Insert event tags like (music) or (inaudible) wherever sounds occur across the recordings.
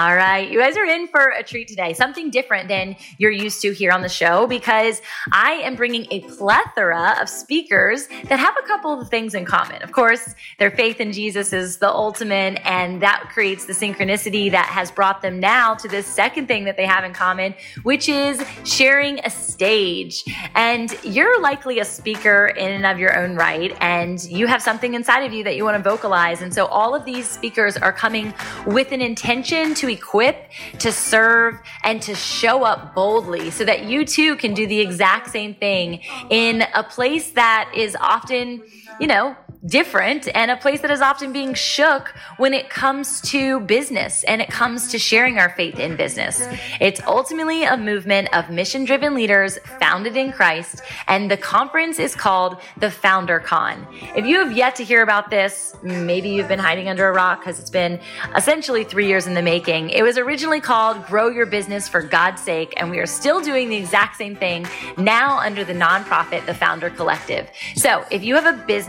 All right. You guys are in for a treat today, something different than you're used to here on the show because I am bringing a plethora of speakers that have a couple of things in common. Of course, their faith in Jesus is the ultimate, and that creates the synchronicity that has brought them now to this second thing that they have in common, which is sharing a stage. And you're likely a speaker in and of your own right, and you have something inside of you that you want to vocalize. And so all of these speakers are coming with an intention to equip, to serve, and to show up boldly so that you too can do the exact same thing in a place that is often, you know, different and a place that is often being shook when it comes to business and it comes to sharing our faith in business. It's ultimately a movement of mission driven leaders founded in Christ, and the conference is called the Founder Con. If you have yet to hear about this, maybe you've been hiding under a rock because it's been essentially three years in the making. It was originally called Grow Your Business for God's Sake, and we are still doing the exact same thing now under the nonprofit, the Founder Collective. So if you have a business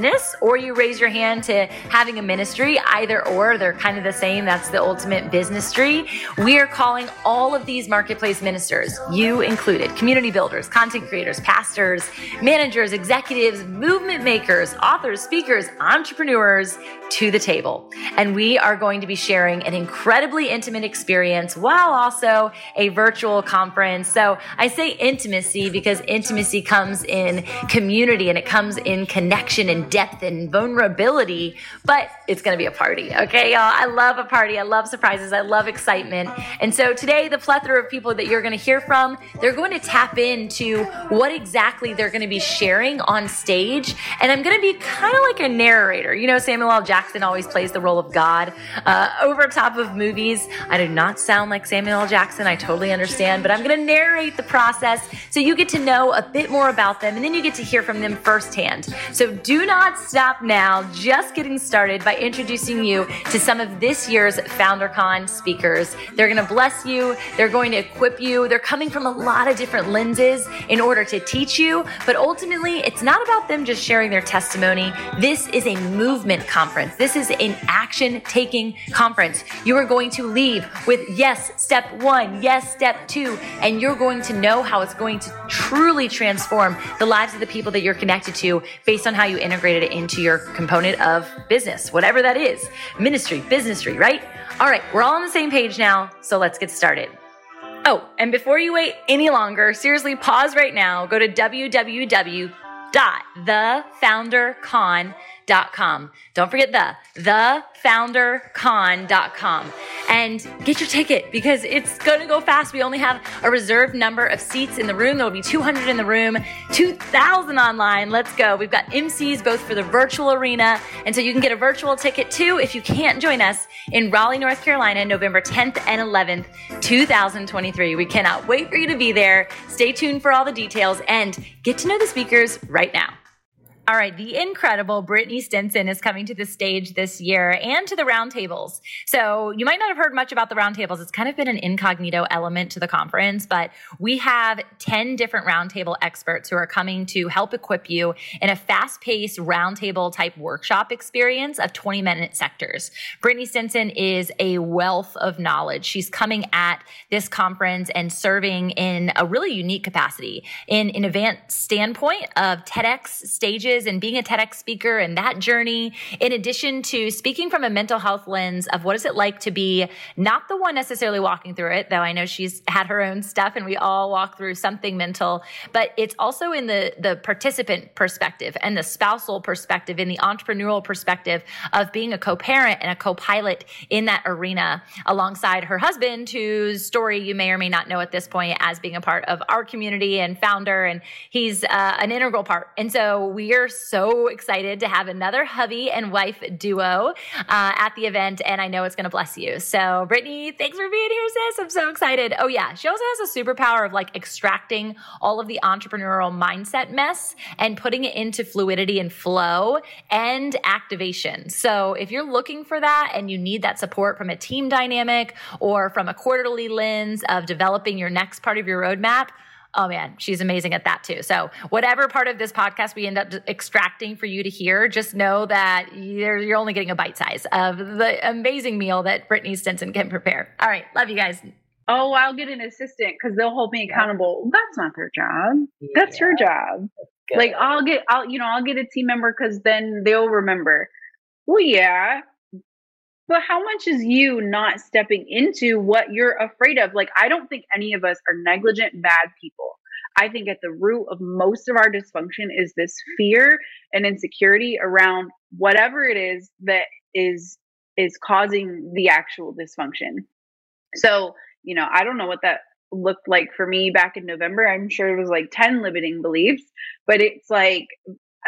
or you raise your hand to having a ministry, either or, they're kind of the same. That's the ultimate business tree. We are calling all of these marketplace ministers, you included, community builders, content creators, pastors, managers, executives, movement makers, authors, speakers, entrepreneurs to the table. And we are going to be sharing an incredibly intimate experience while also a virtual conference. So I say intimacy because intimacy comes in community and it comes in connection and depth and vulnerability, but it's going to be a party. Okay, y'all. I love a party. I love surprises. I love excitement. And so today, the plethora of people that you're going to hear from, they're going to tap into what exactly they're going to be sharing on stage. And I'm going to be kind of like a narrator. You know, Samuel L. Jackson always plays the role of God uh, over top of movies. I do not sound like Samuel L. Jackson. I totally understand, but I'm going to narrate the process so you get to know a bit more about them and then you get to hear from them firsthand. So do not stop now, just getting started by introducing you to some of this year's FounderCon speakers. They're going to bless you, they're going to equip you. They're coming from a lot of different lenses in order to teach you, but ultimately, it's not about them just sharing their testimony. This is a movement conference. This is an action taking conference. You are going to leave with yes, step one, yes, step two, and you're going to know how it's going to truly transform the lives of the people that you're connected to based on how you integrated it into your component of business, whatever that is ministry, businessry, right? All right, we're all on the same page now, so let's get started. Oh, and before you wait any longer, seriously pause right now, go to www.thefoundercon.com thefoundercon.com. Don't forget the thefoundercon.com and get your ticket because it's going to go fast. We only have a reserved number of seats in the room. There will be 200 in the room, 2,000 online. Let's go. We've got MCs both for the virtual arena. And so you can get a virtual ticket too if you can't join us in Raleigh, North Carolina, November 10th and 11th, 2023. We cannot wait for you to be there. Stay tuned for all the details and get to know the speakers right now. All right, the incredible Brittany Stinson is coming to the stage this year and to the roundtables. So you might not have heard much about the roundtables. It's kind of been an incognito element to the conference, but we have 10 different roundtable experts who are coming to help equip you in a fast-paced roundtable type workshop experience of 20 minute sectors. Brittany Stinson is a wealth of knowledge. She's coming at this conference and serving in a really unique capacity in an advanced standpoint of TEDx stages and being a TEDx speaker and that journey, in addition to speaking from a mental health lens of what is it like to be not the one necessarily walking through it, though I know she's had her own stuff and we all walk through something mental, but it's also in the, the participant perspective and the spousal perspective, in the entrepreneurial perspective of being a co-parent and a co-pilot in that arena alongside her husband, whose story you may or may not know at this point as being a part of our community and founder. And he's uh, an integral part. And so we are so excited to have another hubby and wife duo uh, at the event, and I know it's going to bless you. So, Brittany, thanks for being here, sis. I'm so excited. Oh, yeah. She also has a superpower of like extracting all of the entrepreneurial mindset mess and putting it into fluidity and flow and activation. So, if you're looking for that and you need that support from a team dynamic or from a quarterly lens of developing your next part of your roadmap, Oh man, she's amazing at that too. So, whatever part of this podcast we end up extracting for you to hear, just know that you're, you're only getting a bite size of the amazing meal that Brittany Stinson can prepare. All right. Love you guys. Oh, I'll get an assistant because they'll hold me accountable. Yeah. That's not their job. Yeah. That's your job. That's like I'll get, I'll, you know, I'll get a team member because then they'll remember. Well, yeah, but how much is you not stepping into what you're afraid of? Like, I don't think any of us are negligent, bad people. I think at the root of most of our dysfunction is this fear and insecurity around whatever it is that is is causing the actual dysfunction. So, you know, I don't know what that looked like for me back in November. I'm sure it was like 10 limiting beliefs, but it's like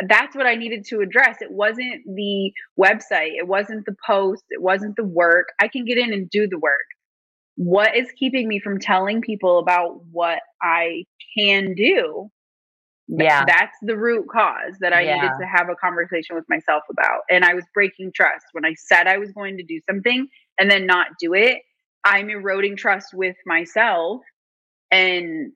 that's what I needed to address. It wasn't the website, it wasn't the post, it wasn't the work. I can get in and do the work. What is keeping me from telling people about what I can do? Yeah. That's the root cause that I yeah. needed to have a conversation with myself about. And I was breaking trust when I said I was going to do something and then not do it. I'm eroding trust with myself. And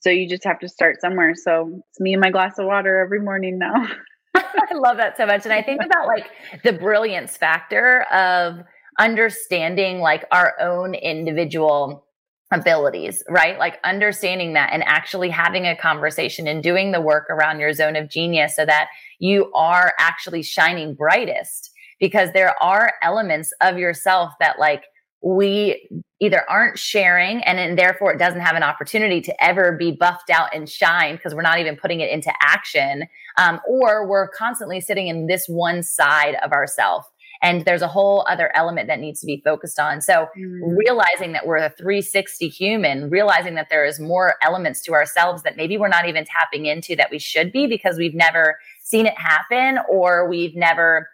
so you just have to start somewhere. So it's me and my glass of water every morning now. (laughs) (laughs) I love that so much. And I think about like the brilliance factor of understanding like our own individual abilities, right? Like understanding that and actually having a conversation and doing the work around your zone of genius so that you are actually shining brightest because there are elements of yourself that like we either aren't sharing and, and therefore it doesn't have an opportunity to ever be buffed out and shine because we're not even putting it into action um, or we're constantly sitting in this one side of ourself and there's a whole other element that needs to be focused on so mm. realizing that we're a 360 human realizing that there is more elements to ourselves that maybe we're not even tapping into that we should be because we've never seen it happen or we've never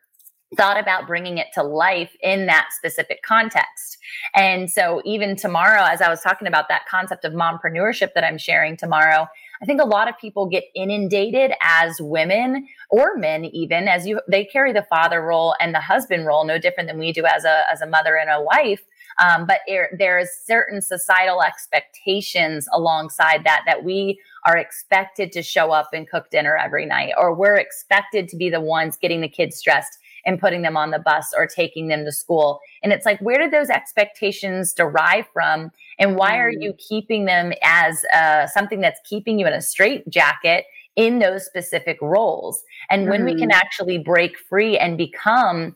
thought about bringing it to life in that specific context. And so even tomorrow, as I was talking about that concept of mompreneurship that I'm sharing tomorrow, I think a lot of people get inundated as women or men even as you they carry the father role and the husband role no different than we do as a as a mother and a wife. Um, but there, there's certain societal expectations alongside that that we are expected to show up and cook dinner every night, or we're expected to be the ones getting the kids dressed and putting them on the bus or taking them to school. And it's like, where did those expectations derive from? And why are mm. you keeping them as uh, something that's keeping you in a straight jacket in those specific roles? And mm-hmm. when we can mm-hmm. actually break free and become,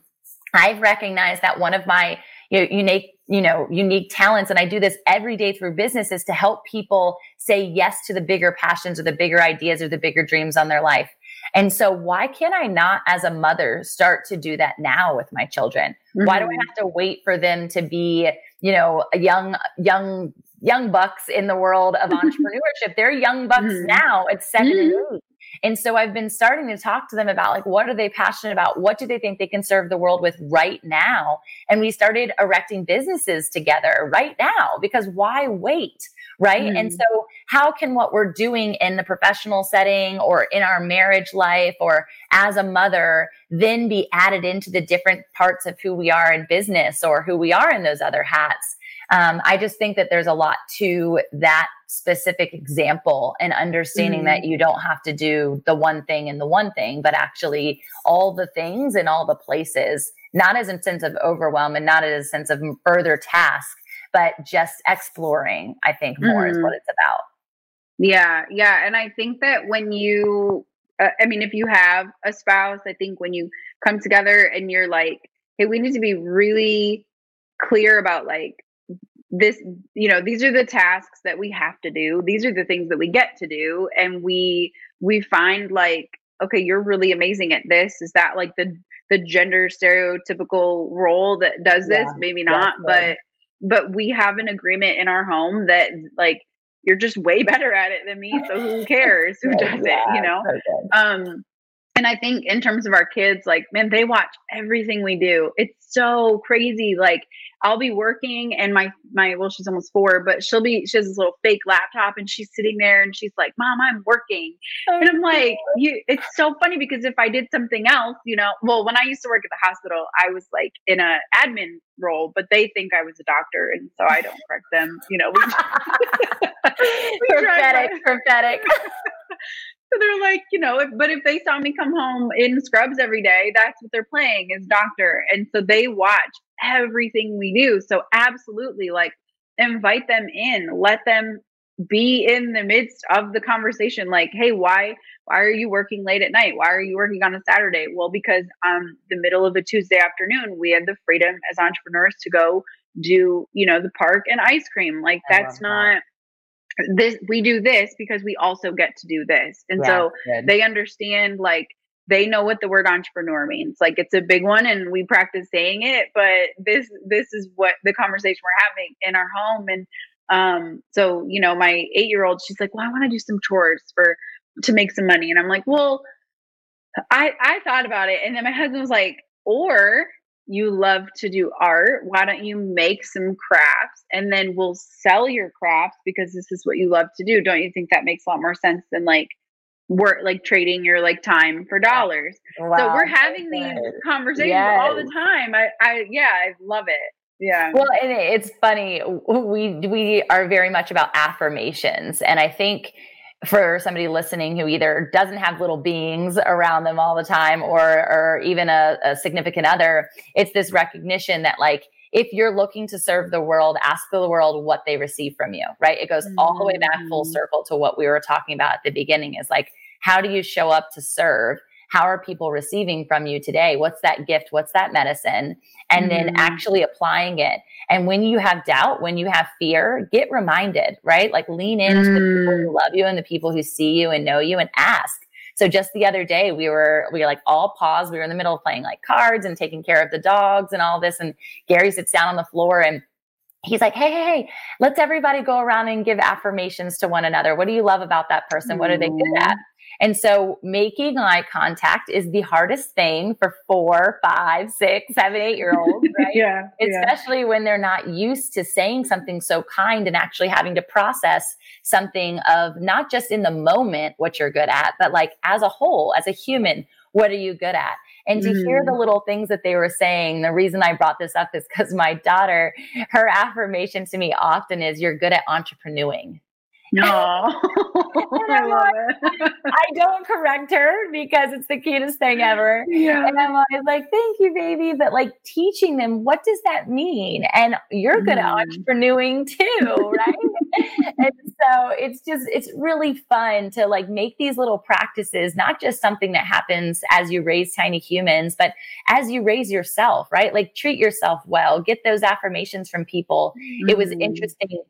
I've recognized that one of my you know, unique you know unique talents and i do this every day through business is to help people say yes to the bigger passions or the bigger ideas or the bigger dreams on their life and so why can't I not as a mother start to do that now with my children? Mm-hmm. Why do I mm-hmm. have to wait for them to be, you know, a young, young, young bucks in the world of (laughs) entrepreneurship? They're young bucks mm-hmm. now at 7 mm-hmm. and eight. And so I've been starting to talk to them about like, what are they passionate about? What do they think they can serve the world with right now? And we started erecting businesses together right now because why wait? Right? Mm. And so, how can what we're doing in the professional setting or in our marriage life or as a mother then be added into the different parts of who we are in business or who we are in those other hats? Um, I just think that there's a lot to that specific example and understanding mm. that you don't have to do the one thing and the one thing, but actually all the things in all the places, not as a sense of overwhelm and not as a sense of further task, but just exploring, I think more mm. is what mm-hmm. it's about. Yeah, yeah. And I think that when you, uh, I mean, if you have a spouse, I think when you come together and you're like, hey, we need to be really clear about like, this you know these are the tasks that we have to do these are the things that we get to do and we we find like okay you're really amazing at this is that like the the gender stereotypical role that does this yeah, maybe not but but we have an agreement in our home that like you're just way (laughs) better at it than me so who (laughs) cares? Who does yeah, it you know um and I think in terms of our kids, like, man, they watch everything we do. It's so crazy. Like, I'll be working and my, my, well, she's almost four, but she'll be, she has this little fake laptop and she's sitting there and she's like, mom, I'm working. Oh, and I'm like, you, it's so funny because if I did something else, you know, well, when I used to work at the hospital, I was like in a admin role, but they think I was a doctor. And so I don't correct them, you know, we, (laughs) (laughs) we prophetic, prophetic. (laughs) So they're like, you know, if, but if they saw me come home in scrubs every day, that's what they're playing is doctor. And so they watch everything we do. So absolutely like invite them in, let them be in the midst of the conversation. Like hey why why are you working late at night? Why are you working on a saturday? Well because um the middle of a tuesday afternoon we had the freedom as entrepreneurs to go do you know the park and ice cream. Like that's not that this we do this because we also get to do this. And yeah, so good. they understand like they know what the word entrepreneur means. Like it's a big one and we practice saying it but this this is what the conversation we're having in our home. And um so you know my eight year old she's like well i want to do some chores for to make some money. And i'm like well i i thought about it. And then my husband was like or you love to do art. Why don't you make some crafts and then we'll sell your crafts because this is what you love to do? Don't you think that makes a lot more sense than like work like trading your like time for dollars? Wow. So we're having these conversations yes. all the time. I I yeah, I love it. Yeah. Well, and it's funny. We we are very much about affirmations and I think for somebody listening who either doesn't have little beings around them all the time or or even a, a significant other it's this recognition that like if you're looking to serve the world ask the world what they receive from you right it goes all the way back full mm. circle to what we were talking about at the beginning is like how do you show up to serve how are people receiving from you today what's that gift what's that medicine and mm-hmm. then actually applying it and when you have doubt when you have fear get reminded right like lean into mm. the people who mm. love you and the people who see you and know you and ask so just the other day we were we were like all paused we were in the middle of playing like cards and taking care of the dogs and all this and gary sits down on the floor and he's like, hey, hey, hey, let's everybody go around and give affirmations to one another. What do you love about that person? What are they good at? And so making eye contact is the hardest thing for four, five, six, seven, eight year (laughs) olds, right? yeah. Especially yeah. when they're not used to saying something so kind and actually having to process something of not just in the moment what you're good at, but like as a whole, as a human, what are you good at? And to mm. hear the mm. little things that they were saying, the reason I brought this up is because my daughter, her affirmation to me often is, You're good at entrepreneuring. No, (laughs) I it. (laughs) I don't correct her because it's the cutest thing ever. Yeah. And I'm always like, thank you, baby. But like teaching them, what does that mean? And you're good mm. at entrepreneuring too, right? (laughs) and so it's just, it's really fun to like make these little practices, not just something that happens as you raise tiny humans, but as you raise yourself, right? Like treat yourself well, get those affirmations from people. Mm. It was mm. interesting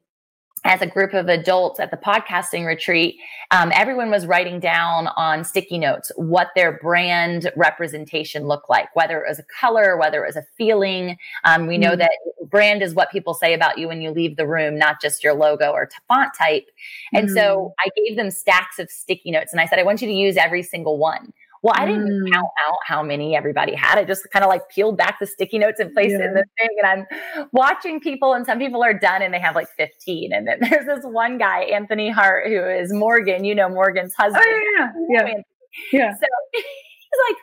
as a group of adults at the podcasting retreat, um, everyone was writing down on sticky notes what their brand representation looked like, whether it was a color, whether it was a feeling. Um, we know mm-hmm. that brand is what people say about you when you leave the room, not just your logo or t- font type. And mm-hmm. so I gave them stacks of sticky notes and I said, I want you to use every single one. Well, I didn't mm. count out how many everybody had. I just kind of like peeled back the sticky notes and placed yeah. it in the thing. And I'm watching people, and some people are done and they have like 15. And then (laughs) there's this one guy, Anthony Hart, who is Morgan, you know, Morgan's husband. Oh, yeah. Yeah. yeah. So (laughs) he's like,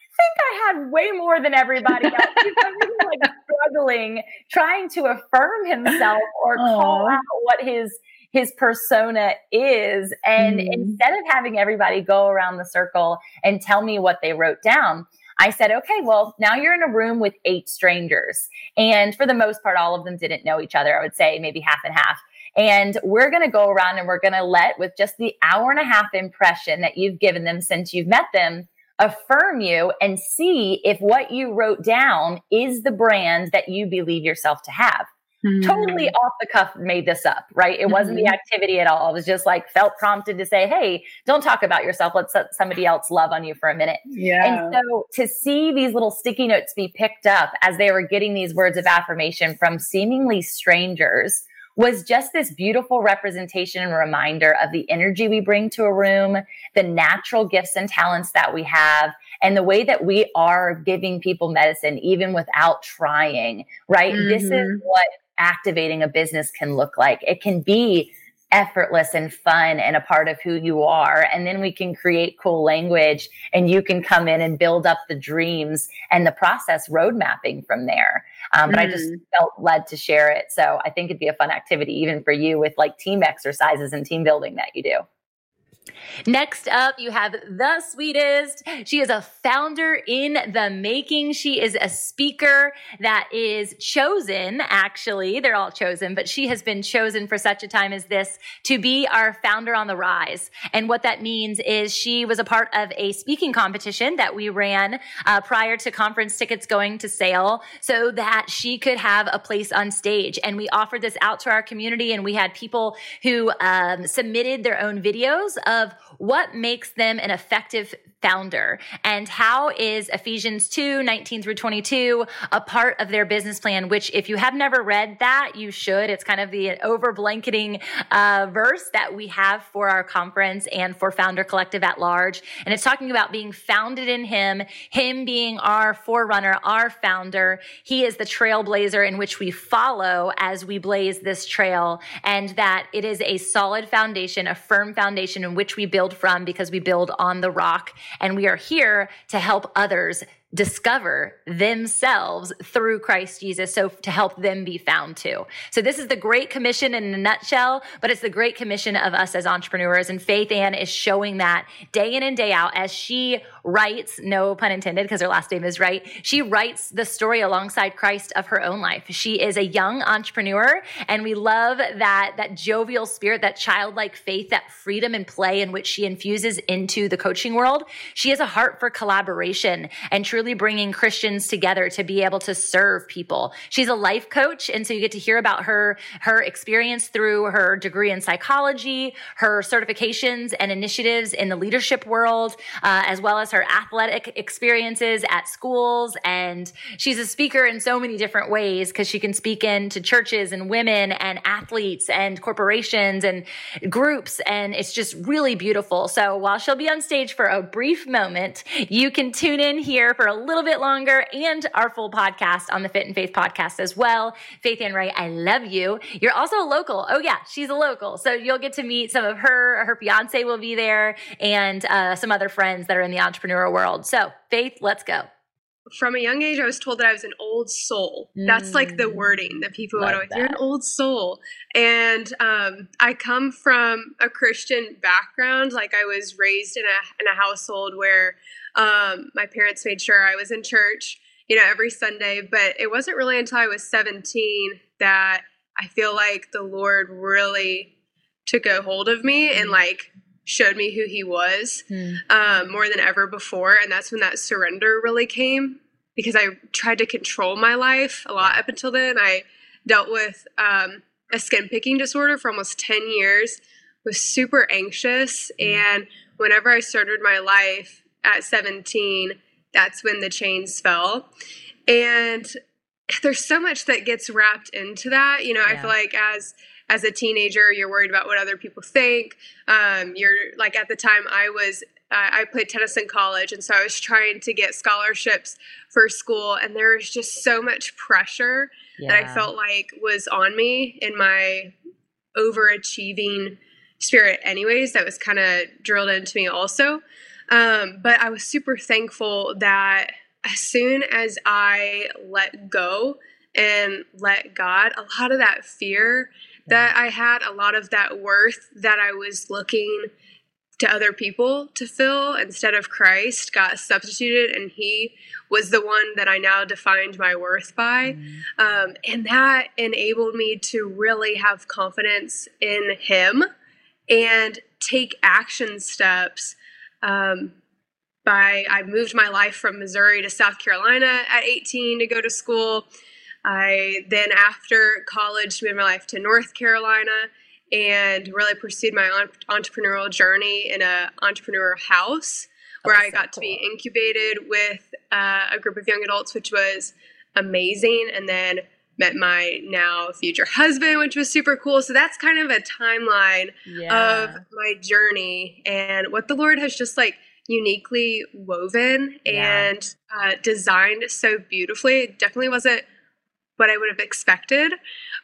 I think I had way more than everybody else. He's (laughs) like struggling, trying to affirm himself or Aww. call out what his his persona is. And mm. instead of having everybody go around the circle and tell me what they wrote down, I said, okay, well, now you're in a room with eight strangers. And for the most part, all of them didn't know each other. I would say maybe half and half. And we're going to go around and we're going to let, with just the hour and a half impression that you've given them since you've met them, affirm you and see if what you wrote down is the brand that you believe yourself to have. Mm-hmm. Totally off the cuff made this up, right? It mm-hmm. wasn't the mm-hmm. activity at all. It was just like felt prompted to say, hey, don't talk about yourself. Let's let somebody else love on you for a minute. Yeah. And so to see these little sticky notes be picked up as they were getting these words of affirmation from seemingly strangers was just this beautiful representation and reminder of the energy we bring to a room, the natural gifts and talents that we have, and the way that we are giving people medicine even without trying, right? Mm-hmm. This is mm-hmm. what activating a business can look like. It can be effortless and fun and a part of who you are. And then we can create cool language and you can come in and build up the dreams and the process road mapping from there. Um, but mm. I just mm. felt led to share it. So I think it'd be a fun activity even for you with like team exercises and team building that you do. Next up, you have the sweetest. She is a founder in the making. She is a speaker that is chosen, actually. They're all chosen, but she has been chosen for such a time as this to be our founder on the rise. And what that means is she was a part of a speaking competition that we ran uh, prior to conference tickets going to sale so that she could have a place on stage. And we offered this out to our community, and we had people who um, submitted their own videos of love what makes them an effective founder and how is Ephesians 2 19 through 22 a part of their business plan, which, if you have never read that, you should. It's kind of the over blanketing uh, verse that we have for our conference and for Founder Collective at large. And it's talking about being founded in Him, Him being our forerunner, our founder. He is the trailblazer in which we follow as we blaze this trail, and that it is a solid foundation, a firm foundation in which we build from because we build on the rock and we are here to help others discover themselves through Christ Jesus. So to help them be found too. So this is the Great Commission in a nutshell, but it's the Great Commission of us as entrepreneurs. And Faith Ann is showing that day in and day out as she writes, no pun intended, because her last name is Wright. She writes the story alongside Christ of her own life. She is a young entrepreneur and we love that, that jovial spirit, that childlike faith, that freedom and play in which she infuses into the coaching world. She has a heart for collaboration and truly bringing Christians together to be able to serve people. She's a life coach. And so you get to hear about her, her experience through her degree in psychology, her certifications and initiatives in the leadership world, uh, as well as her athletic experiences at schools. And she's a speaker in so many different ways because she can speak into churches and women and athletes and corporations and groups. And it's just really beautiful. So while she'll be on stage for a brief moment, you can tune in here for a little bit longer and our full podcast on the Fit in Faith podcast as well. Faith Ann Wright, I love you. You're also a local. Oh yeah, she's a local. So you'll get to meet some of her, her fiance will be there and uh, some other friends that are in the entrepreneurial world. So Faith, let's go from a young age, I was told that I was an old soul. Mm. That's like the mm. wording that people would always, say, you're an old soul. And um, I come from a Christian background. Like I was raised in a, in a household where um, my parents made sure I was in church, you know, every Sunday. But it wasn't really until I was 17 that I feel like the Lord really took a hold of me and mm. like showed me who He was mm. um, more than ever before. And that's when that surrender really came because I tried to control my life a lot up until then. I dealt with um, a skin picking disorder for almost 10 years, was super anxious. Mm. And whenever I started my life, at 17, that's when the chains fell. And there's so much that gets wrapped into that. You know, yeah. I feel like as as a teenager, you're worried about what other people think. Um, you're like at the time I was uh, I played tennis in college, and so I was trying to get scholarships for school, and there was just so much pressure yeah. that I felt like was on me in my overachieving spirit, anyways. That was kind of drilled into me also. Um, but I was super thankful that as soon as I let go and let God, a lot of that fear that I had, a lot of that worth that I was looking to other people to fill instead of Christ got substituted, and He was the one that I now defined my worth by. Mm-hmm. Um, and that enabled me to really have confidence in Him and take action steps um, by I moved my life from Missouri to South Carolina at 18 to go to school. I then after college moved my life to North Carolina and really pursued my entrepreneurial journey in a entrepreneur house where I got so cool. to be incubated with uh, a group of young adults, which was amazing. And then met my now future husband, which was super cool. So that's kind of a timeline yeah. of my journey and what the Lord has just like uniquely woven yeah. and uh, designed so beautifully. It definitely wasn't what I would have expected,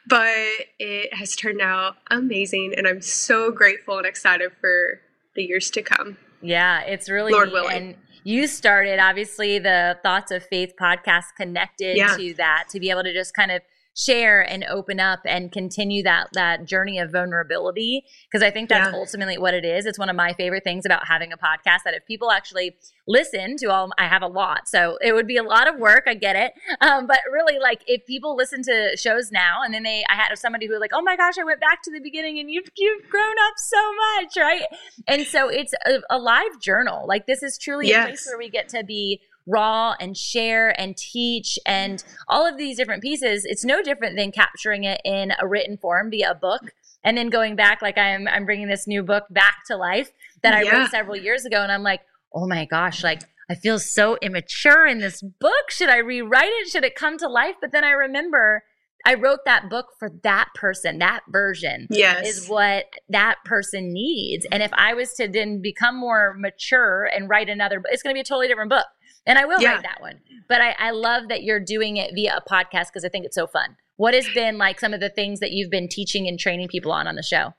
but it has turned out amazing. And I'm so grateful and excited for the years to come. Yeah, it's really Lord willing. And you started obviously the Thoughts of Faith podcast connected yeah. to that to be able to just kind of share and open up and continue that that journey of vulnerability because I think that's yeah. ultimately what it is. It's one of my favorite things about having a podcast that if people actually listen to all I have a lot. So it would be a lot of work, I get it. Um, but really like if people listen to shows now and then they I had somebody who was like, "Oh my gosh, I went back to the beginning and you've you've grown up so much," right? And so it's a, a live journal. Like this is truly yes. a place where we get to be raw and share and teach and all of these different pieces, it's no different than capturing it in a written form via a book and then going back like I'm I'm bringing this new book back to life that I yeah. wrote several years ago and I'm like, "Oh my gosh, like I feel so immature in this book. Should I rewrite it? Should it come to life?" But then I remember I wrote that book for that person, that version yes. is what that person needs. And if I was to then become more mature and write another, it's going to be a totally different book. And I will yeah. write that one. But I, I love that you're doing it via a podcast because I think it's so fun. What has been like some of the things that you've been teaching and training people on on the show?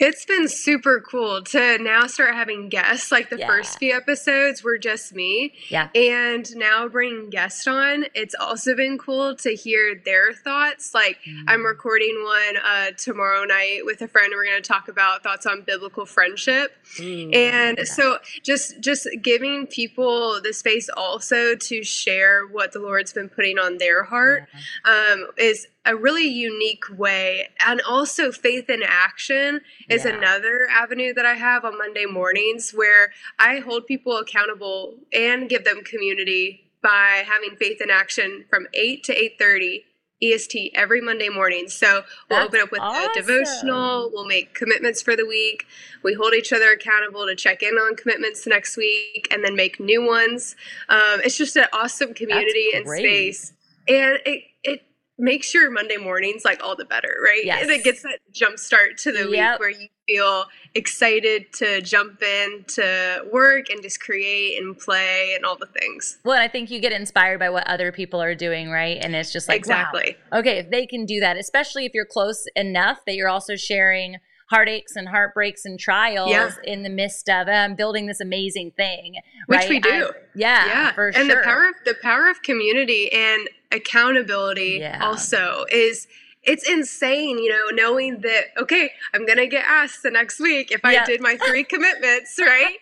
It's been super cool to now start having guests. Like the yeah. first few episodes were just me. Yeah. And now bringing guests on, it's also been cool to hear their thoughts. Like mm. I'm recording one uh, tomorrow night with a friend. We're going to talk about thoughts on biblical friendship. Mm, and so just just giving people the space also to share what the Lord's been putting on their heart yeah. um, is a really unique way. And also, faith in action is yeah. another avenue that I have on Monday mornings where I hold people accountable and give them community by having faith in action from 8 to 8:30 EST every Monday morning. So we'll That's open up with awesome. a devotional. We'll make commitments for the week. We hold each other accountable to check in on commitments next week and then make new ones. Um, it's just an awesome community and space. And it, it makes your Monday mornings like all the better, right? Yes. It gets that jump start to the yep. week where you feel excited to jump in to work and just create and play and all the things. Well, I think you get inspired by what other people are doing, right? And it's just like, exactly. Wow. Okay, if they can do that, especially if you're close enough that you're also sharing heartaches and heartbreaks and trials yeah. in the midst of um, building this amazing thing, right? which we do. I, yeah, yeah, for and sure. And the power of the power of community and accountability yeah. also is it's insane, you know, knowing that, okay, I'm going to get asked the next week if I did my three (laughs) commitments, right?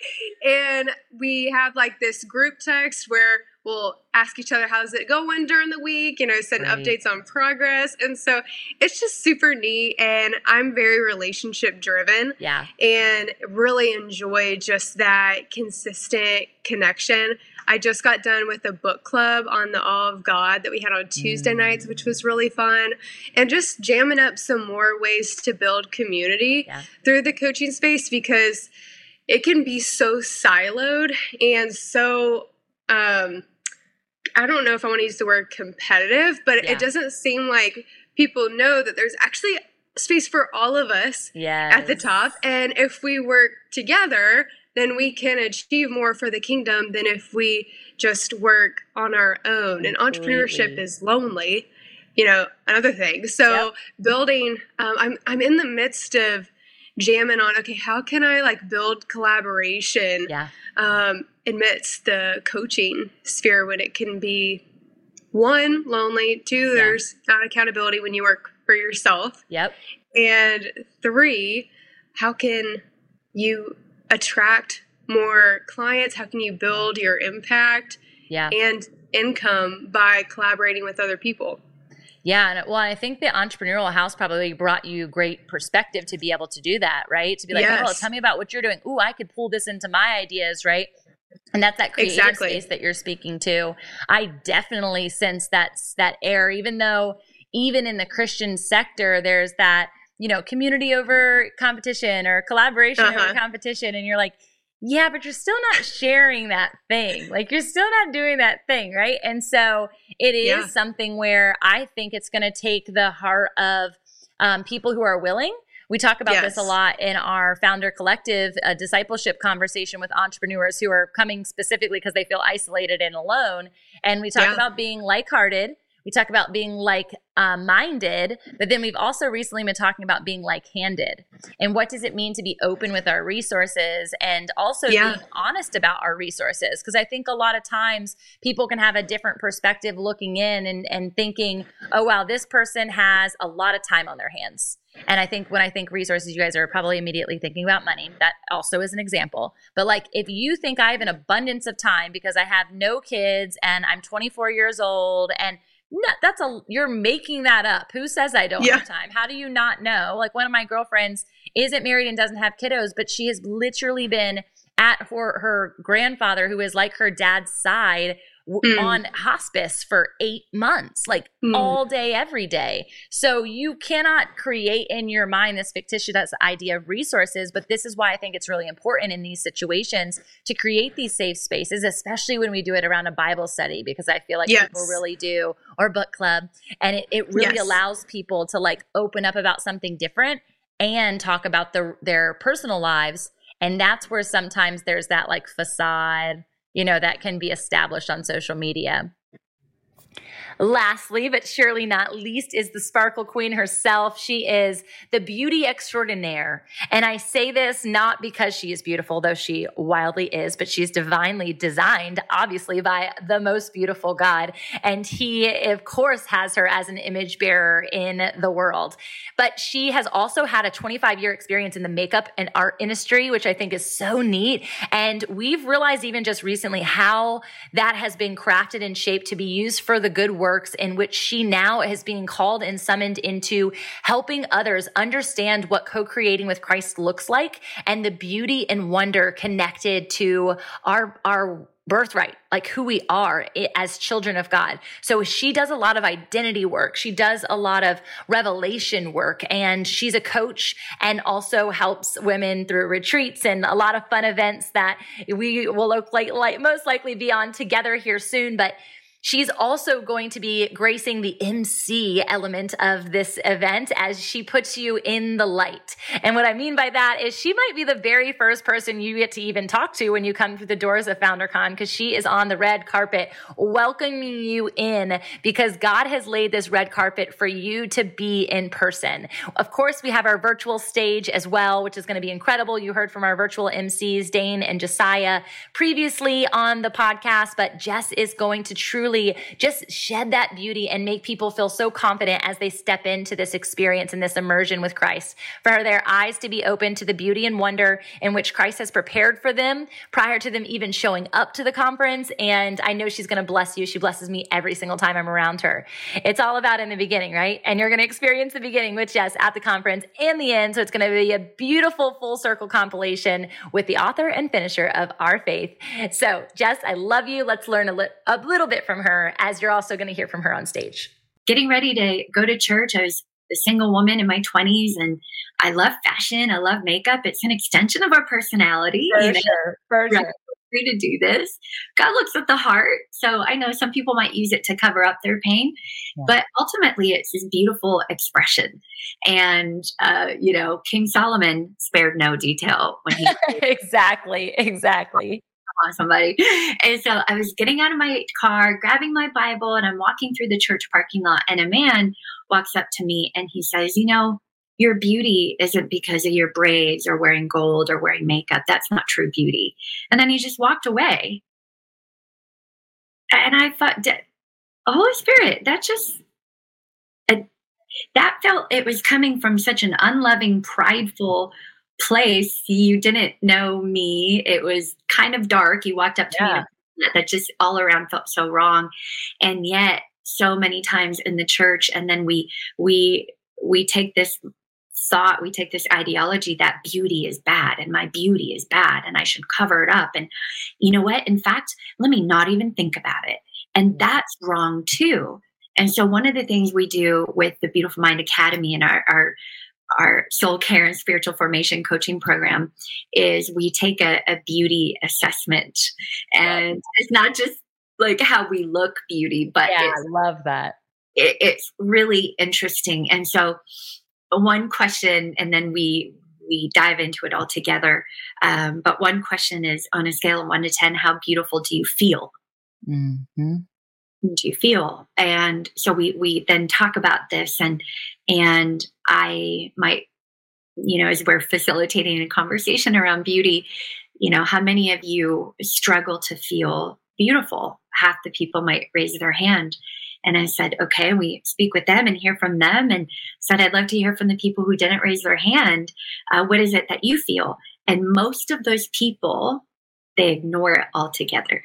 And we have like this group text where we'll ask each other, how's it going during the week? You know, send right. updates on progress. And so it's just super neat. And I'm very relationship driven. Yeah. And really enjoy just that consistent connection. I just got done with a book club on the Awe of God that we had on Tuesday mm. nights, which was really fun. And just jamming up some more ways to build community yeah. through the coaching space because it can be so siloed and so um, I don't know if I want to use the word competitive, but yeah. it doesn't seem like people know that there's actually space for all of us yes. at the top. And if we work together, then we can achieve more for the kingdom than if we just work on our own. And entrepreneurship is lonely, you know, another thing. So yep. building, um, I'm I'm in the midst of jamming on. Okay, how can I like build collaboration? Yeah. Um, amidst the coaching sphere when it can be one lonely, two yeah. there's not accountability when you work for yourself. Yep. And three, how can you attract more clients? How can you build your impact yeah. and income by collaborating with other people? Yeah, and well, I think the entrepreneurial house probably brought you great perspective to be able to do that, right? To be like, oh, yes. oh, tell me about what you're doing. Ooh, I could pull this into my ideas, right? And that's that creative exactly. space that you're speaking to. I definitely sense that that air, even though even in the Christian sector, there's that you know, community over competition or collaboration uh-huh. over competition. And you're like, yeah, but you're still not sharing that thing. Like you're still not doing that thing, right? And so it is yeah. something where I think it's going to take the heart of um, people who are willing. We talk about yes. this a lot in our founder collective uh, discipleship conversation with entrepreneurs who are coming specifically because they feel isolated and alone. And we talk yeah. about being like hearted we talk about being like uh, minded, but then we've also recently been talking about being like handed. And what does it mean to be open with our resources and also yeah. being honest about our resources? Because I think a lot of times people can have a different perspective looking in and, and thinking, oh, wow, this person has a lot of time on their hands. And I think when I think resources, you guys are probably immediately thinking about money. That also is an example. But like if you think I have an abundance of time because I have no kids and I'm 24 years old and no, that's a you're making that up. Who says I don't yeah. have time? How do you not know? Like one of my girlfriends isn't married and doesn't have kiddos, but she has literally been at her her grandfather who is like her dad's side mm. on hospice for eight months, like mm. all day, every day. So you cannot create in your mind this fictitious idea of resources. But this is why I think it's really important in these situations to create these safe spaces, especially when we do it around a Bible study, because I feel like yes. people really do, or book club. And it, it really yes. allows people to like open up about something different and talk about the, their personal lives. And that's where sometimes there's that like facade you know, that can be established on social media. Lastly, but surely not least, is the Sparkle Queen herself. She is the beauty extraordinaire. And I say this not because she is beautiful, though she wildly is, but she's divinely designed, obviously, by the most beautiful God. And he, of course, has her as an image bearer in the world. But she has also had a 25 year experience in the makeup and art industry, which I think is so neat. And we've realized even just recently how that has been crafted and shaped to be used for the good work works in which she now is being called and summoned into helping others understand what co-creating with Christ looks like and the beauty and wonder connected to our, our birthright, like who we are as children of God. So she does a lot of identity work. She does a lot of revelation work and she's a coach and also helps women through retreats and a lot of fun events that we will look like, like most likely be on together here soon. But She's also going to be gracing the MC element of this event as she puts you in the light. And what I mean by that is she might be the very first person you get to even talk to when you come through the doors of FounderCon because she is on the red carpet welcoming you in because God has laid this red carpet for you to be in person. Of course, we have our virtual stage as well, which is going to be incredible. You heard from our virtual MCs, Dane and Josiah, previously on the podcast, but Jess is going to truly truly just shed that beauty and make people feel so confident as they step into this experience and this immersion with Christ. For their eyes to be open to the beauty and wonder in which Christ has prepared for them prior to them even showing up to the conference. And I know she's going to bless you. She blesses me every single time I'm around her. It's all about in the beginning, right? And you're going to experience the beginning with Jess at the conference and the end. So it's going to be a beautiful full circle compilation with the author and finisher of our faith. So Jess, I love you. Let's learn a, li- a little bit from her as you're also going to hear from her on stage. Getting ready to go to church, I was a single woman in my 20s and I love fashion. I love makeup. It's an extension of our personality. For you know? sure. For sure. Free to do this. God looks at the heart. So I know some people might use it to cover up their pain, yeah. but ultimately it's this beautiful expression. And, uh, you know, King Solomon spared no detail when he. (laughs) exactly. Exactly on somebody. And so I was getting out of my car, grabbing my Bible, and I'm walking through the church parking lot. And a man walks up to me and he says, You know, your beauty isn't because of your braids or wearing gold or wearing makeup. That's not true beauty. And then he just walked away. And I thought, Holy Spirit, that just, that felt, it was coming from such an unloving, prideful, place. You didn't know me. It was kind of dark. You walked up to yeah. me that just all around felt so wrong. And yet so many times in the church and then we we we take this thought, we take this ideology that beauty is bad and my beauty is bad and I should cover it up. And you know what? In fact, let me not even think about it. And that's wrong too. And so one of the things we do with the Beautiful Mind Academy and our, our our soul care and spiritual formation coaching program is we take a, a beauty assessment. And it's not just like how we look beauty but yeah, i love that. it, it's really interesting. And so one question and then we we dive into it all together. Um, but one question is on a scale of one to ten how beautiful do you feel? Mm-hmm do you feel? And so we we then talk about this and and i might you know as we're facilitating a conversation around beauty you know how many of you struggle to feel beautiful? Half the people might raise their hand. And i said okay we speak with them and hear from them and said i'd love to hear from the people who didn't raise their hand. Uh, what is it that you feel? And most of those people they ignore it altogether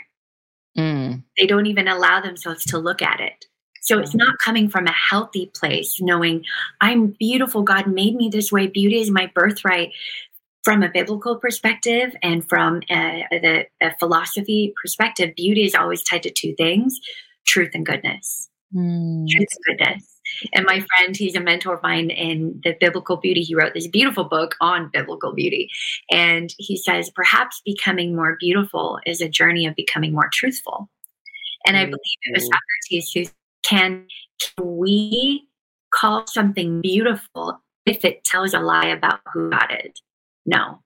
They don't even allow themselves to look at it. So it's not coming from a healthy place, knowing I'm beautiful. God made me this way. Beauty is my birthright. From a biblical perspective and from a, the a philosophy perspective, beauty is always tied to two things truth and goodness. Mm. Truth and goodness. And my friend, he's a mentor of mine in the biblical beauty. He wrote this beautiful book on biblical beauty. And he says, perhaps becoming more beautiful is a journey of becoming more truthful. And I believe it was Socrates who can, can we call something beautiful if it tells a lie about who God is? No.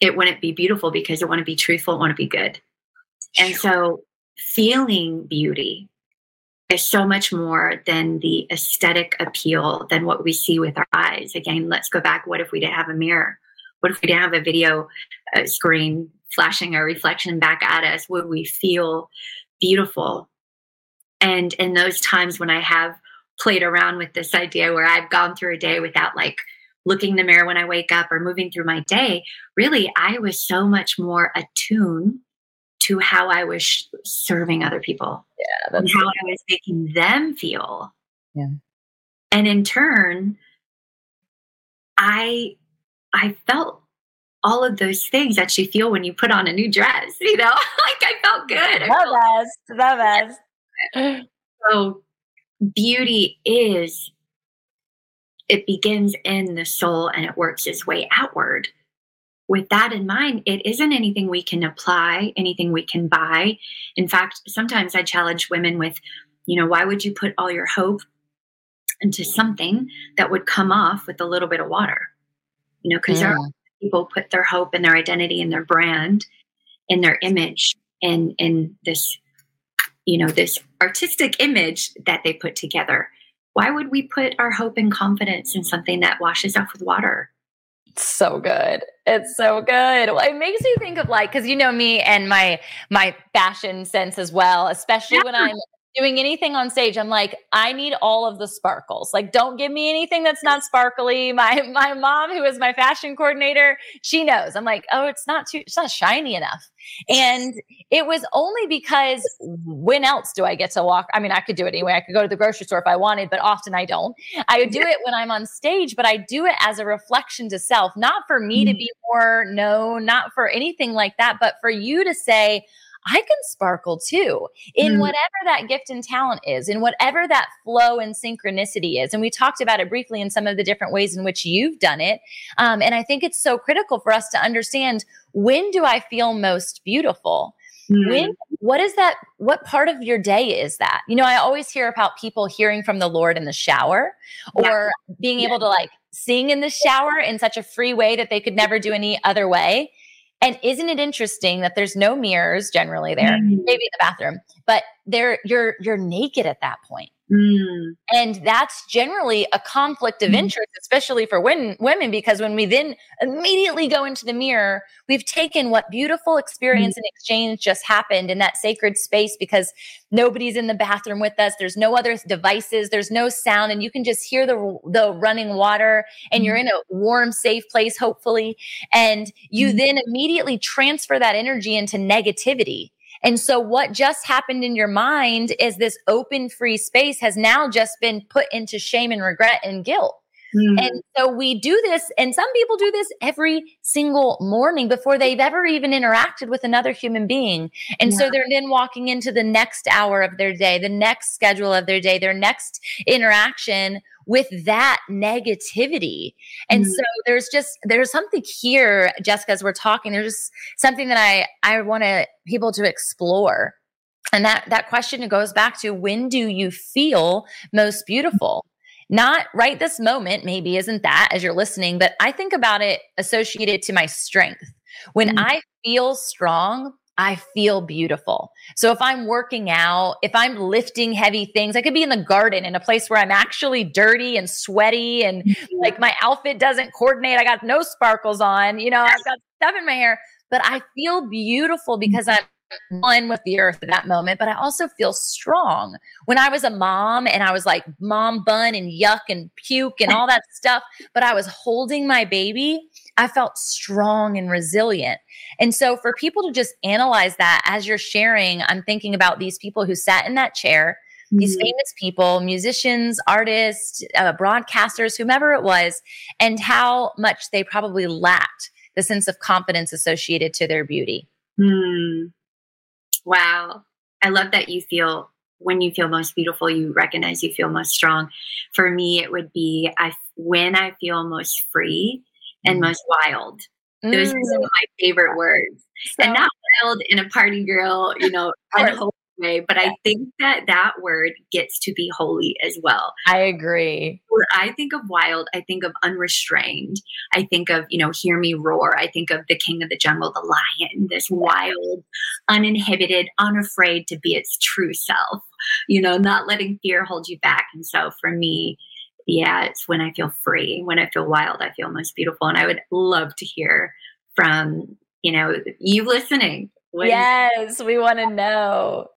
It wouldn't be beautiful because it want to be truthful, it want to be good. And so feeling beauty is so much more than the aesthetic appeal than what we see with our eyes. Again, let's go back. What if we didn't have a mirror? What if we didn't have a video uh, screen flashing our reflection back at us? Would we feel beautiful? And in those times when I have played around with this idea where I've gone through a day without like looking in the mirror when I wake up or moving through my day, really, I was so much more attuned to how I was serving other people. Yeah, that's how I was making them feel. Yeah. And in turn, I I felt all of those things that you feel when you put on a new dress, you know? (laughs) like I felt good. The best. The best. So beauty is it begins in the soul and it works its way outward with that in mind, it isn't anything we can apply, anything we can buy. In fact, sometimes I challenge women with, you know, why would you put all your hope into something that would come off with a little bit of water? You know, because yeah. People put their hope and their identity and their brand in their image and in this, you know, this artistic image that they put together. Why would we put our hope and confidence in something that washes off with water? so good. It's so good. Well, it makes me think of like because you know me and my my fashion sense as well, especially yeah. when I'm doing anything on stage, I'm like, I need all of the sparkles. Like, don't give me anything that's not sparkly. My my mom, who is my fashion coordinator, she knows. I'm like, oh, it's not too, it's not shiny enough. And it was only because when else do I get to walk? I mean, I could do it anyway. I could go to the grocery store if I wanted, but often I don't. I do it when I'm on stage, but I do it as a reflection to self, not for me to mm. be more known, not for anything like that, but for you to say, I can sparkle too in mm. whatever that gift and talent is, in whatever that flow and synchronicity is. And we talked about it briefly in some of the different ways in which you've done it. Um, and I think it's so critical for us to understand when do I feel most beautiful? Mm. When, what is that? What part of your day is that? You know, I always hear about people hearing from the Lord in the shower or yeah. being able to like sing in the shower in such a free way that they could never do any other way. And isn't it interesting that there's no mirrors generally there, mm. maybe in the bathroom, but there you're you're naked at that point. Mm. And that's generally a conflict of mm. interest, especially for women, women, because when we then immediately go into the mirror, we've taken what beautiful experience mm. and exchange just happened in that sacred space because nobody's in the bathroom with us. There's no other devices. There's no sound. And you can just hear the, the running water and you're mm. in a warm, safe place, hopefully. And you mm. then immediately transfer that energy into negativity and so what just happened in your mind is this open free space has now just been put into shame and regret and guilt. Mm-hmm. And so we do this, and some people do this every single morning before they've ever even interacted with another human being. And yeah. so they're then walking into the next hour of their day, the next schedule of their day, their next interaction with that negativity. And mm-hmm. so there's just there's something here, Jessica, as we're talking, there's just something that I I want to people to explore. And that that question goes back to when do you feel most beautiful? Not right this moment, maybe isn't that as you're listening, but I think about it associated to my strength. When mm-hmm. I feel strong, I feel beautiful. So if I'm working out, if I'm lifting heavy things, I could be in the garden in a place where I'm actually dirty and sweaty and mm-hmm. (laughs) like my outfit doesn't coordinate. I got no sparkles on, you know, I've got stuff in my hair, but I feel beautiful mm-hmm. because I'm one with the earth at that moment, but I also feel strong. When I was a mom and I was like mom bun and yuck and puke and all that (laughs) stuff, but I was holding my baby, I felt strong and resilient. And so for people to just analyze that as you're sharing, I'm thinking about these people who sat in that chair, mm-hmm. these famous people, musicians, artists, uh, broadcasters, whomever it was, and how much they probably lacked the sense of confidence associated to their beauty. Hmm. Wow. I love that you feel when you feel most beautiful, you recognize you feel most strong. For me, it would be I when I feel most free and mm. most wild. Those mm. are some of my favorite words. So, and not wild in a party girl, you know, unholy way, but I think that that word gets to be holy as well. I agree. When I think of wild, I think of unrestrained. I think of, you know, hear me roar. I think of the king of the jungle, the lion, this wild, uninhibited, unafraid to be its true self, you know, not letting fear hold you back. And so for me, yeah, it's when I feel free, when I feel wild, I feel most beautiful. And I would love to hear from, you know, you listening. What yes, we want to know.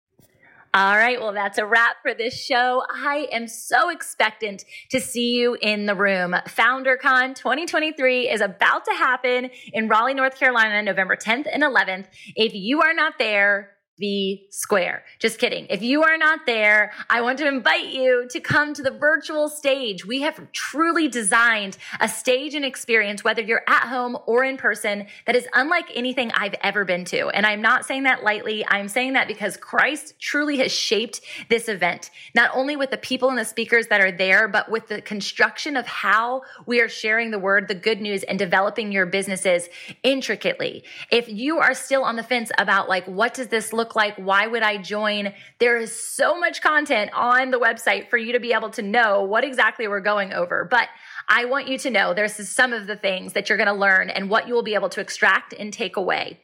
All right, well, that's a wrap for this show. I am so expectant to see you in the room. FounderCon 2023 is about to happen in Raleigh, North Carolina, November 10th and 11th. If you are not there, the square. Just kidding. If you are not there, I want to invite you to come to the virtual stage. We have truly designed a stage and experience, whether you're at home or in person, that is unlike anything I've ever been to. And I'm not saying that lightly. I'm saying that because Christ truly has shaped this event, not only with the people and the speakers that are there, but with the construction of how we are sharing the word, the good news, and developing your businesses intricately. If you are still on the fence about like, what does this look look like? Why would I join? There is so much content on the website for you to be able to know what exactly we're going over. But I want you to know there's some of the things that you're going to learn and what you will be able to extract and take away.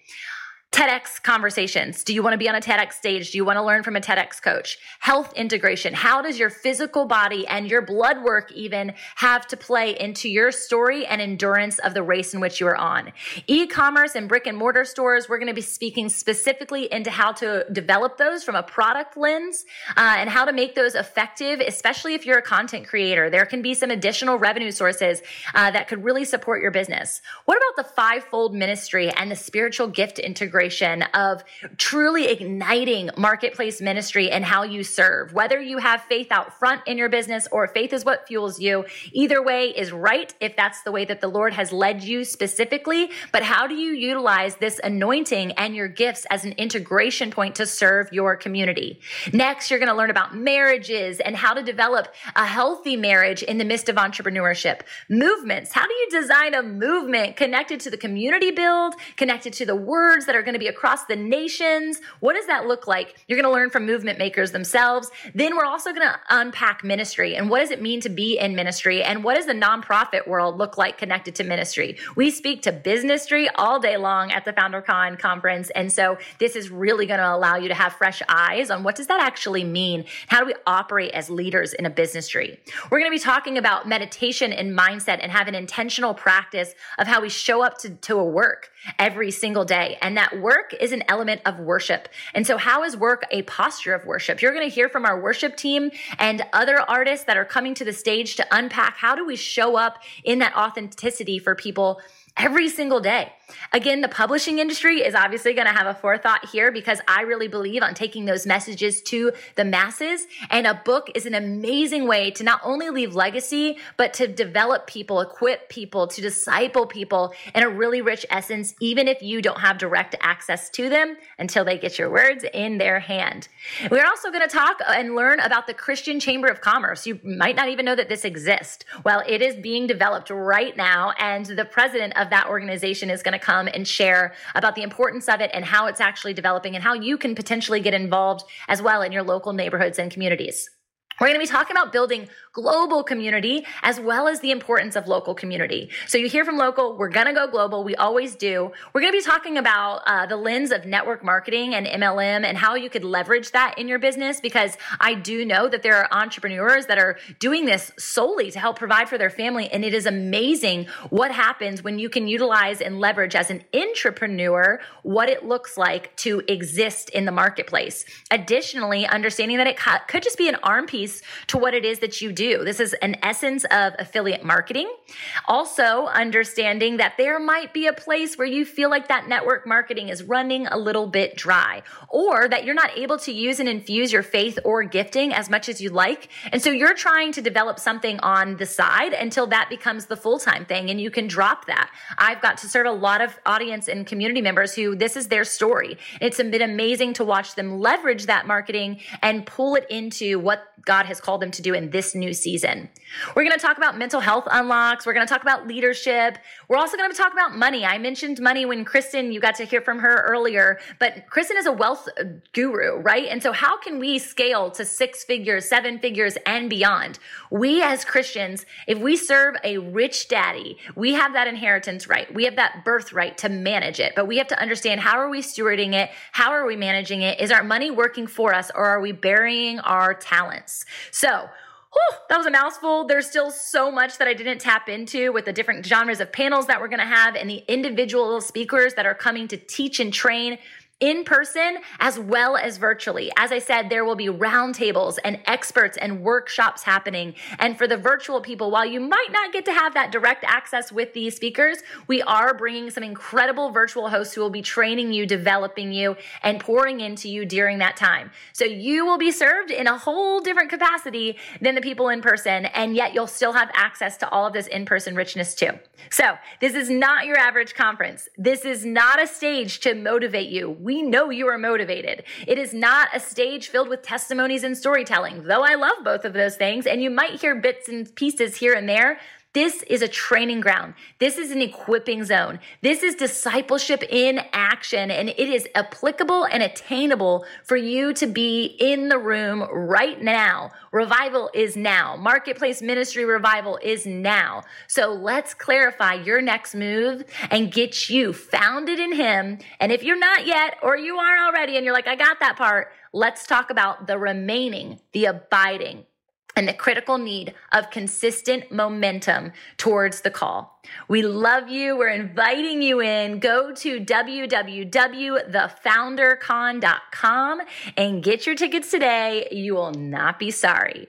TEDx conversations. Do you want to be on a TEDx stage? Do you want to learn from a TEDx coach? Health integration. How does your physical body and your blood work even have to play into your story and endurance of the race in which you are on? E-commerce and brick and mortar stores. We're going to be speaking specifically into how to develop those from a product lens uh, and how to make those effective, especially if you're a content creator. There can be some additional revenue sources uh, that could really support your business. What about the fivefold ministry and the spiritual gift integration? Celebration of truly igniting marketplace ministry and how you serve. Whether you have faith out front in your business or faith is what fuels you, either way is right if that's the way that the Lord has led you specifically. But how do you utilize this anointing and your gifts as an integration point to serve your community? Next, you're going to learn about marriages and how to develop a healthy marriage in the midst of entrepreneurship. Movements. How do you design a movement connected to the community build, connected to the words that are going going to be across the nations. What does that look like? You're going to learn from movement makers themselves. Then we're also going to unpack ministry and what does it mean to be in ministry and what does the nonprofit world look like connected to ministry? We speak to businessry all day long at the FounderCon conference. And so this is really going to allow you to have fresh eyes on what does that actually mean? How do we operate as leaders in a businessry? We're going to be talking about meditation and mindset and have an intentional practice of how we show up to, to a work every single day. And that work is an element of worship. And so, how is work a posture of worship? You're going to hear from our worship team and other artists that are coming to the stage to unpack how do we show up in that authenticity for people every single day. Again, the publishing industry is obviously going to have a forethought here because I really believe on taking those messages to the masses. And a book is an amazing way to not only leave legacy, but to develop people, equip people, to disciple people in a really rich essence, even if you don't have direct access to them until they get your words in their hand. We're also going to talk and learn about the Christian Chamber of Commerce. You might not even know that this exists. Well, it is being developed right now, and the president of that organization is going to come and share about the importance of it and how it's actually developing and how you can potentially get involved as well in your local neighborhoods and communities. We're going to be talking about building global community as well as the importance of local community. So you hear from local, we're going to go global. We always do. We're going to be talking about uh, the lens of network marketing and MLM and how you could leverage that in your business because I do know that there are entrepreneurs that are doing this solely to help provide for their family. And it is amazing what happens when you can utilize and leverage as an entrepreneur what it looks like to exist in the marketplace. Additionally, understanding that it could just be an arm piece to what it is that you do do. This is an essence of affiliate marketing. Also, understanding that there might be a place where you feel like that network marketing is running a little bit dry, or that you're not able to use and infuse your faith or gifting as much as you like. And so you're trying to develop something on the side until that becomes the full time thing and you can drop that. I've got to serve a lot of audience and community members who this is their story. It's been amazing to watch them leverage that marketing and pull it into what God has called them to do in this new season. We're going to talk about mental health unlocks. We're going to talk about leadership. We're also going to talk about money. I mentioned money when Kristen, you got to hear from her earlier, but Kristen is a wealth guru, right? And so how can we scale to six figures, seven figures and beyond? We as Christians, if we serve a rich daddy, we have that inheritance right. We have that birthright to manage it, but we have to understand how are we stewarding it? How are we managing it? Is our money working for us or are we burying our talents? So Whew, that was a mouthful. There's still so much that I didn't tap into with the different genres of panels that we're going to have and the individual speakers that are coming to teach and train in person as well as virtually. As I said, there will be roundtables and experts and workshops happening. And for the virtual people, while you might not get to have that direct access with these speakers, we are bringing some incredible virtual hosts who will be training you, developing you, and pouring into you during that time. So you will be served in a whole different capacity than the people in person, and yet you'll still have access to all of this in person richness too. So this is not your average conference. This is not a stage to motivate you. We we know you are motivated. It is not a stage filled with testimonies and storytelling, though I love both of those things. And you might hear bits and pieces here and there. This is a training ground. This is an equipping zone. This is discipleship in action, and it is applicable and attainable for you to be in the room right now. Revival is now. Marketplace ministry revival is now. So let's clarify your next move and get you founded in Him. And if you're not yet, or you are already, and you're like, I got that part, let's talk about the remaining, the abiding and the critical need of consistent momentum towards the call. We love you. We're inviting you in. Go to www.thefoundercon.com and get your tickets today. You will not be sorry.